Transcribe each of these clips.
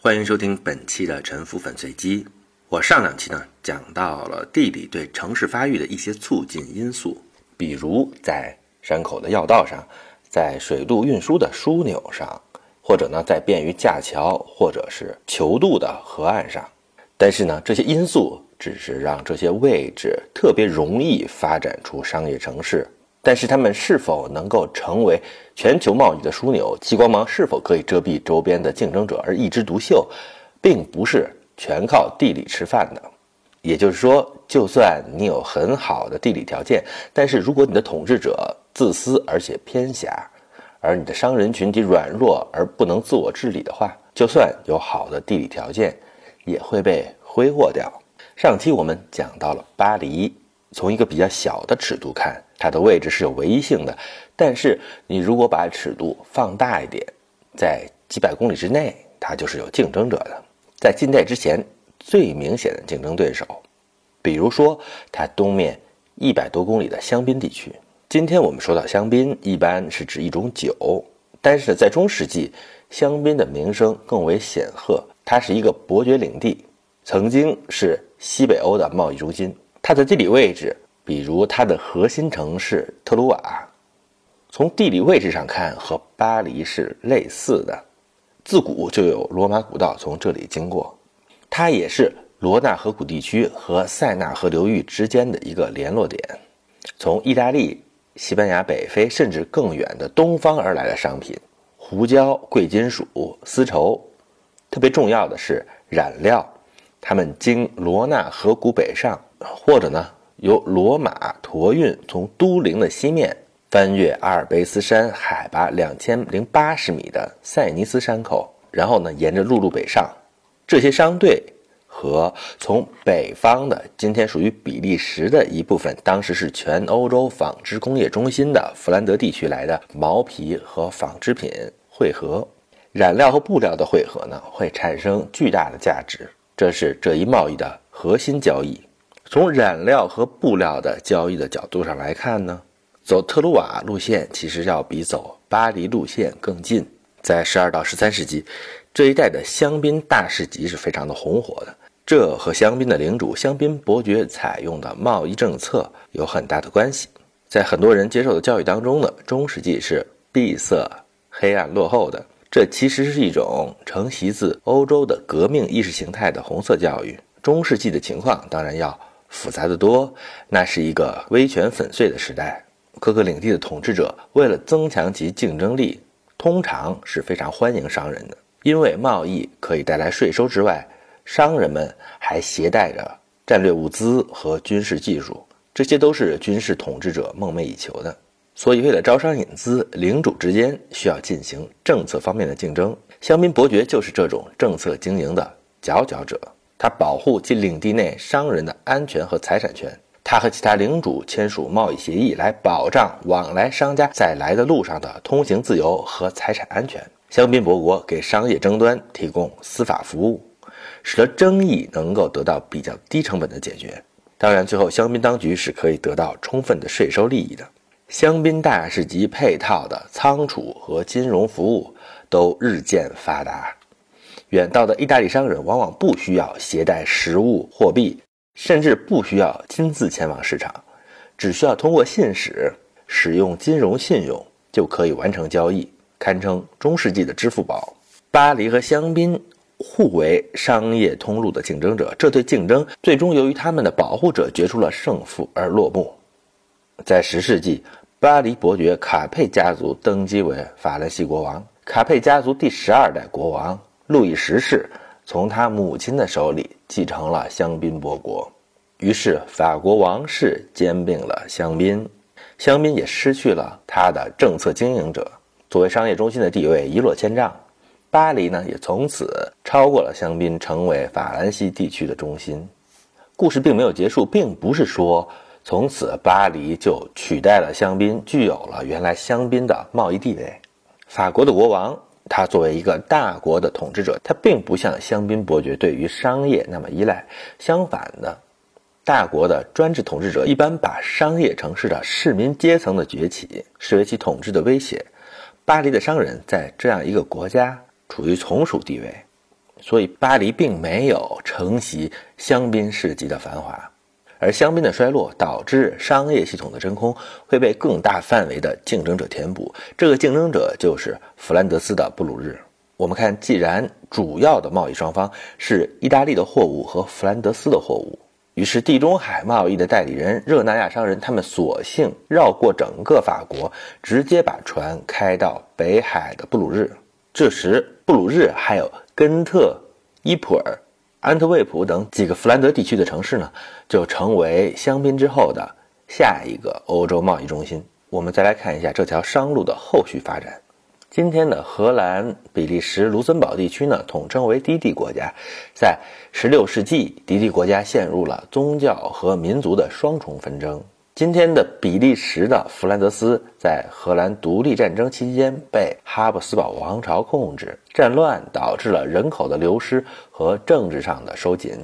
欢迎收听本期的沉浮粉碎机。我上两期呢讲到了地理对城市发育的一些促进因素，比如在山口的要道上，在水路运输的枢纽上，或者呢在便于架桥或者是求渡的河岸上。但是呢，这些因素只是让这些位置特别容易发展出商业城市。但是他们是否能够成为全球贸易的枢纽？激光芒是否可以遮蔽周边的竞争者而一枝独秀，并不是全靠地理吃饭的。也就是说，就算你有很好的地理条件，但是如果你的统治者自私而且偏狭，而你的商人群体软弱而不能自我治理的话，就算有好的地理条件，也会被挥霍掉。上期我们讲到了巴黎。从一个比较小的尺度看，它的位置是有唯一性的。但是你如果把尺度放大一点，在几百公里之内，它就是有竞争者的。在近代之前，最明显的竞争对手，比如说它东面一百多公里的香槟地区。今天我们说到香槟，一般是指一种酒，但是在中世纪，香槟的名声更为显赫。它是一个伯爵领地，曾经是西北欧的贸易中心。它的地理位置，比如它的核心城市特鲁瓦，从地理位置上看和巴黎是类似的。自古就有罗马古道从这里经过，它也是罗纳河谷地区和塞纳河流域之间的一个联络点。从意大利、西班牙、北非甚至更远的东方而来的商品，胡椒、贵金属、丝绸，特别重要的是染料，它们经罗纳河谷北上。或者呢，由罗马驮运从都灵的西面翻越阿尔卑斯山海拔两千零八十米的塞尼斯山口，然后呢，沿着陆路北上。这些商队和从北方的今天属于比利时的一部分，当时是全欧洲纺织工业中心的弗兰德地区来的毛皮和纺织品汇合，染料和布料的汇合呢，会产生巨大的价值。这是这一贸易的核心交易。从染料和布料的交易的角度上来看呢，走特鲁瓦路线其实要比走巴黎路线更近。在十二到十三世纪，这一带的香槟大市集是非常的红火的，这和香槟的领主香槟伯爵采用的贸易政策有很大的关系。在很多人接受的教育当中呢，中世纪是闭塞、黑暗、落后的，这其实是一种承袭自欧洲的革命意识形态的红色教育。中世纪的情况当然要。复杂的多，那是一个威权粉碎的时代。各个领地的统治者为了增强其竞争力，通常是非常欢迎商人的，因为贸易可以带来税收之外，商人们还携带着战略物资和军事技术，这些都是军事统治者梦寐以求的。所以，为了招商引资，领主之间需要进行政策方面的竞争。香槟伯爵就是这种政策经营的佼佼者。他保护其领地内商人的安全和财产权。他和其他领主签署贸易协议，来保障往来商家在来的路上的通行自由和财产安全。香槟伯国给商业争端提供司法服务，使得争议能够得到比较低成本的解决。当然，最后香槟当局是可以得到充分的税收利益的。香槟大使及配套的仓储和金融服务都日渐发达。远道的意大利商人往往不需要携带实物货币，甚至不需要亲自前往市场，只需要通过信使使用金融信用就可以完成交易，堪称中世纪的支付宝。巴黎和香槟互为商业通路的竞争者，这对竞争最终由于他们的保护者决出了胜负而落幕。在十世纪，巴黎伯爵卡佩家族登基为法兰西国王，卡佩家族第十二代国王。路易十世从他母亲的手里继承了香槟伯国，于是法国王室兼并了香槟，香槟也失去了他的政策经营者作为商业中心的地位一落千丈。巴黎呢，也从此超过了香槟，成为法兰西地区的中心。故事并没有结束，并不是说从此巴黎就取代了香槟，具有了原来香槟的贸易地位。法国的国王。他作为一个大国的统治者，他并不像香槟伯爵对于商业那么依赖。相反的，大国的专制统治者一般把商业城市的市民阶层的崛起视为其统治的威胁。巴黎的商人在这样一个国家处于从属地位，所以巴黎并没有承袭香槟市集的繁华。而香槟的衰落导致商业系统的真空会被更大范围的竞争者填补，这个竞争者就是弗兰德斯的布鲁日。我们看，既然主要的贸易双方是意大利的货物和弗兰德斯的货物，于是地中海贸易的代理人热那亚商人他们索性绕过整个法国，直接把船开到北海的布鲁日。这时，布鲁日还有根特、伊普尔。安特卫普等几个弗兰德地区的城市呢，就成为香槟之后的下一个欧洲贸易中心。我们再来看一下这条商路的后续发展。今天的荷兰、比利时、卢森堡地区呢，统称为低地国家。在16世纪，低地国家陷入了宗教和民族的双重纷争。今天的比利时的弗兰德斯在荷兰独立战争期间被哈布斯堡王朝控制，战乱导致了人口的流失和政治上的收紧。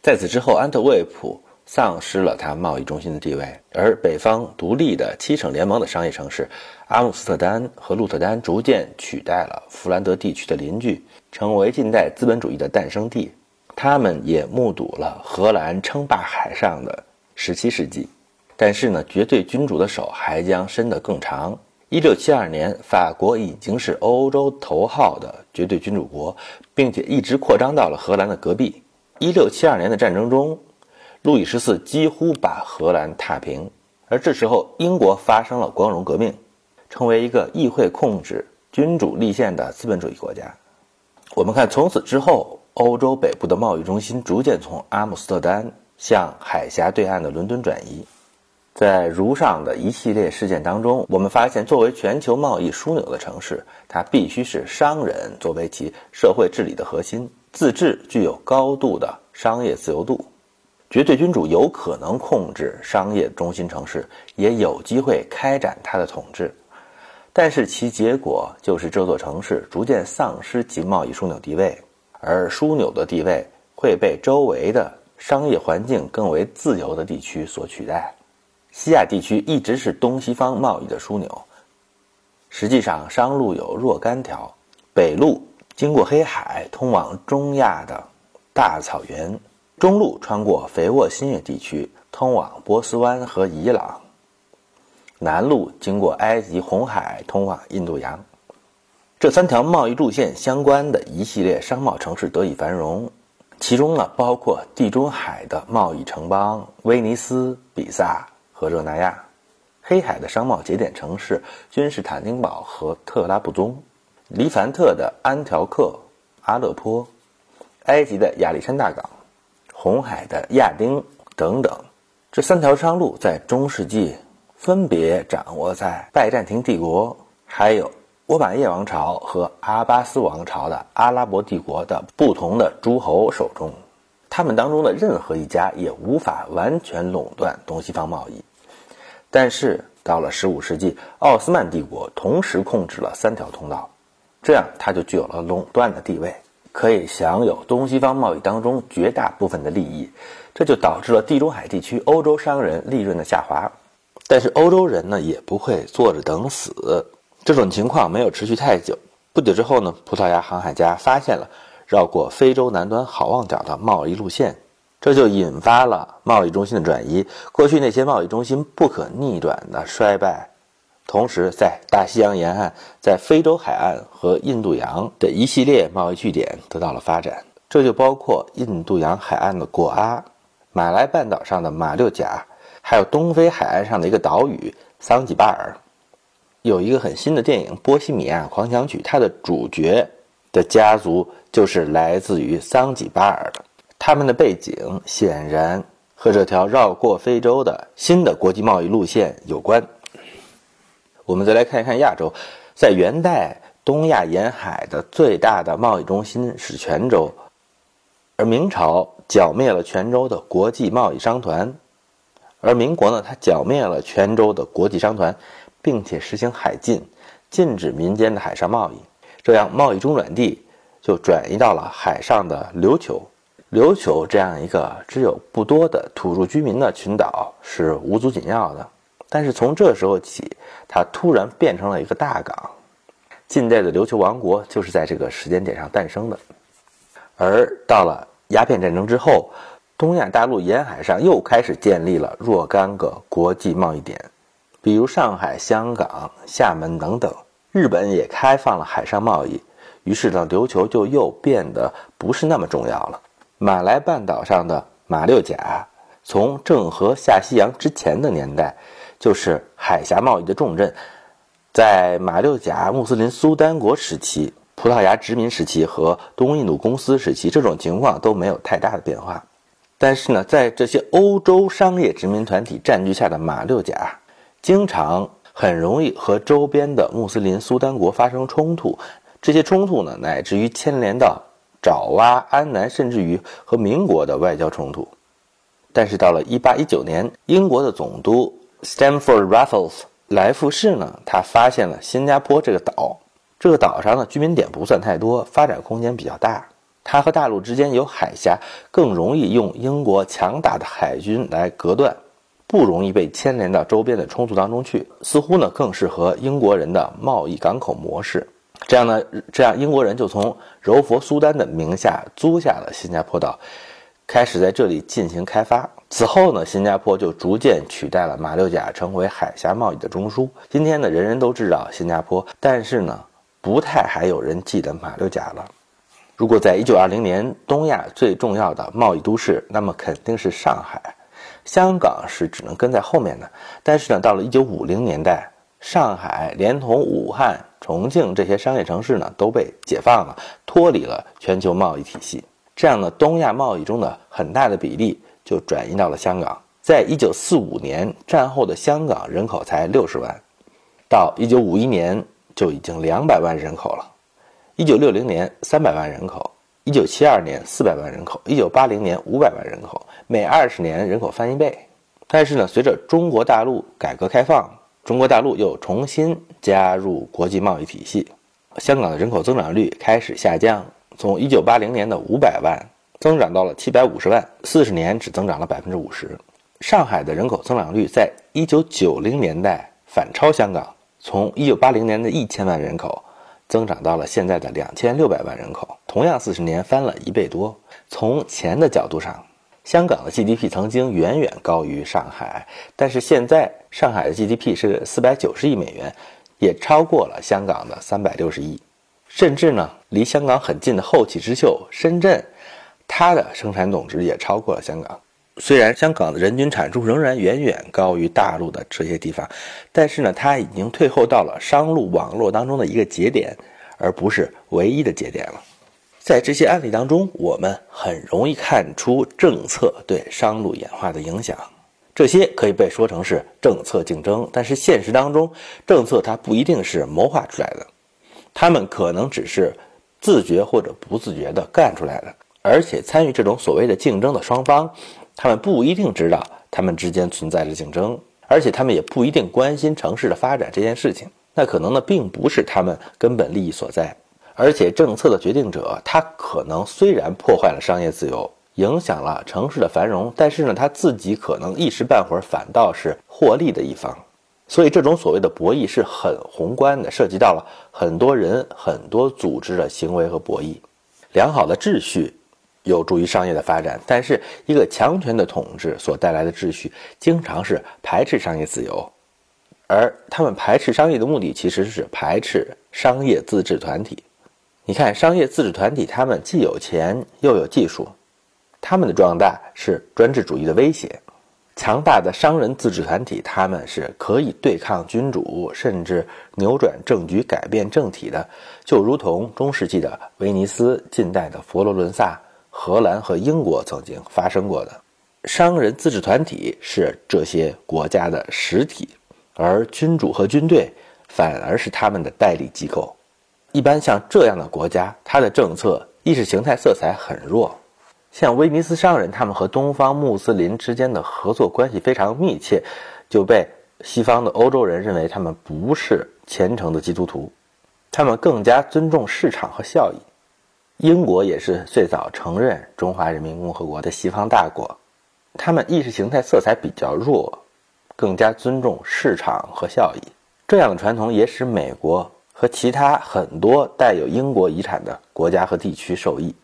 在此之后，安特卫普丧失了它贸易中心的地位，而北方独立的七省联盟的商业城市阿姆斯特丹和鹿特丹逐渐取代了弗兰德地区的邻居，成为近代资本主义的诞生地。他们也目睹了荷兰称霸海上的17世纪。但是呢，绝对君主的手还将伸得更长。一六七二年，法国已经是欧洲头号的绝对君主国，并且一直扩张到了荷兰的隔壁。一六七二年的战争中，路易十四几乎把荷兰踏平。而这时候，英国发生了光荣革命，成为一个议会控制、君主立宪的资本主义国家。我们看，从此之后，欧洲北部的贸易中心逐渐从阿姆斯特丹向海峡对岸的伦敦转移。在如上的一系列事件当中，我们发现，作为全球贸易枢纽的城市，它必须是商人作为其社会治理的核心，自治具有高度的商业自由度。绝对君主有可能控制商业中心城市，也有机会开展他的统治，但是其结果就是这座城市逐渐丧失其贸易枢纽地位，而枢纽的地位会被周围的商业环境更为自由的地区所取代。西亚地区一直是东西方贸易的枢纽。实际上，商路有若干条：北路经过黑海，通往中亚的大草原；中路穿过肥沃新月地区，通往波斯湾和伊朗；南路经过埃及红海，通往印度洋。这三条贸易路线相关的一系列商贸城市得以繁荣，其中呢，包括地中海的贸易城邦威尼斯、比萨。和热那亚，黑海的商贸节点城市君士坦丁堡和特拉布宗，黎凡特的安条克、阿勒颇，埃及的亚历山大港，红海的亚丁等等。这三条商路在中世纪分别掌握在拜占庭帝国、还有欧马叶王朝和阿巴斯王朝的阿拉伯帝国的不同的诸侯手中。他们当中的任何一家也无法完全垄断东西方贸易，但是到了15世纪，奥斯曼帝国同时控制了三条通道，这样它就具有了垄断的地位，可以享有东西方贸易当中绝大部分的利益，这就导致了地中海地区欧洲商人利润的下滑。但是欧洲人呢也不会坐着等死，这种情况没有持续太久。不久之后呢，葡萄牙航海家发现了。绕过非洲南端好望角的贸易路线，这就引发了贸易中心的转移。过去那些贸易中心不可逆转的衰败，同时在大西洋沿岸、在非洲海岸和印度洋的一系列贸易据点得到了发展。这就包括印度洋海岸的果阿、马来半岛上的马六甲，还有东非海岸上的一个岛屿桑吉巴尔。有一个很新的电影《波西米亚狂想曲》，它的主角。的家族就是来自于桑吉巴尔的，他们的背景显然和这条绕过非洲的新的国际贸易路线有关。我们再来看一看亚洲，在元代，东亚沿海的最大的贸易中心是泉州，而明朝剿灭了泉州的国际贸易商团，而民国呢，它剿灭了泉州的国际商团，并且实行海禁，禁止民间的海上贸易。这样，贸易中转地就转移到了海上的琉球。琉球这样一个只有不多的土著居民的群岛是无足紧要的，但是从这时候起，它突然变成了一个大港。近代的琉球王国就是在这个时间点上诞生的。而到了鸦片战争之后，东亚大陆沿海上又开始建立了若干个国际贸易点，比如上海、香港、厦门等等。日本也开放了海上贸易，于是呢，琉球就又变得不是那么重要了。马来半岛上的马六甲，从郑和下西洋之前的年代，就是海峡贸易的重镇。在马六甲穆斯林苏丹国时期、葡萄牙殖民时期和东印度公司时期，这种情况都没有太大的变化。但是呢，在这些欧洲商业殖民团体占据下的马六甲，经常很容易和周边的穆斯林苏丹国发生冲突。这些冲突呢，乃至于牵连到爪哇、安南，甚至于和民国的外交冲突。但是到了1819年，英国的总督 Stamford Raffles。来福士呢，他发现了新加坡这个岛，这个岛上的居民点不算太多，发展空间比较大。它和大陆之间有海峡，更容易用英国强大的海军来隔断，不容易被牵连到周边的冲突当中去。似乎呢，更适合英国人的贸易港口模式。这样呢，这样英国人就从柔佛苏丹的名下租下了新加坡岛，开始在这里进行开发。此后呢，新加坡就逐渐取代了马六甲，成为海峡贸易的中枢。今天呢，人人都知道新加坡，但是呢，不太还有人记得马六甲了。如果在1920年东亚最重要的贸易都市，那么肯定是上海，香港是只能跟在后面的。但是呢，到了1950年代，上海连同武汉、重庆这些商业城市呢，都被解放了，脱离了全球贸易体系。这样呢，东亚贸易中的很大的比例。就转移到了香港。在一九四五年战后的香港人口才六十万，到一九五一年就已经两百万人口了。一九六零年三百万人口，一九七二年四百万人口，一九八零年五百万人口，每二十年人口翻一倍。但是呢，随着中国大陆改革开放，中国大陆又重新加入国际贸易体系，香港的人口增长率开始下降，从一九八零年的五百万。增长到了七百五十万，四十年只增长了百分之五十。上海的人口增长率在一九九零年代反超香港，从一九八零年的一千万人口增长到了现在的两千六百万人口，同样四十年翻了一倍多。从钱的角度上，香港的 GDP 曾经远远高于上海，但是现在上海的 GDP 是四百九十亿美元，也超过了香港的三百六十亿，甚至呢，离香港很近的后起之秀深圳。它的生产总值也超过了香港，虽然香港的人均产出仍然远远高于大陆的这些地方，但是呢，它已经退后到了商路网络当中的一个节点，而不是唯一的节点了。在这些案例当中，我们很容易看出政策对商路演化的影响。这些可以被说成是政策竞争，但是现实当中，政策它不一定是谋划出来的，他们可能只是自觉或者不自觉地干出来的。而且参与这种所谓的竞争的双方，他们不一定知道他们之间存在着竞争，而且他们也不一定关心城市的发展这件事情。那可能呢，并不是他们根本利益所在。而且政策的决定者，他可能虽然破坏了商业自由，影响了城市的繁荣，但是呢，他自己可能一时半会儿反倒是获利的一方。所以，这种所谓的博弈是很宏观的，涉及到了很多人、很多组织的行为和博弈。良好的秩序。有助于商业的发展，但是一个强权的统治所带来的秩序，经常是排斥商业自由，而他们排斥商业的目的，其实是排斥商业自治团体。你看，商业自治团体，他们既有钱又有技术，他们的壮大是专制主义的威胁。强大的商人自治团体，他们是可以对抗君主，甚至扭转政局、改变政体的，就如同中世纪的威尼斯、近代的佛罗伦萨。荷兰和英国曾经发生过的商人自治团体是这些国家的实体，而君主和军队反而是他们的代理机构。一般像这样的国家，它的政策意识形态色彩很弱。像威尼斯商人，他们和东方穆斯林之间的合作关系非常密切，就被西方的欧洲人认为他们不是虔诚的基督徒，他们更加尊重市场和效益。英国也是最早承认中华人民共和国的西方大国，他们意识形态色彩比较弱，更加尊重市场和效益。这样的传统也使美国和其他很多带有英国遗产的国家和地区受益。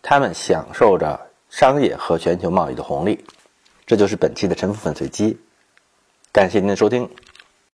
他们享受着商业和全球贸易的红利。这就是本期的沉浮粉碎机，感谢您的收听。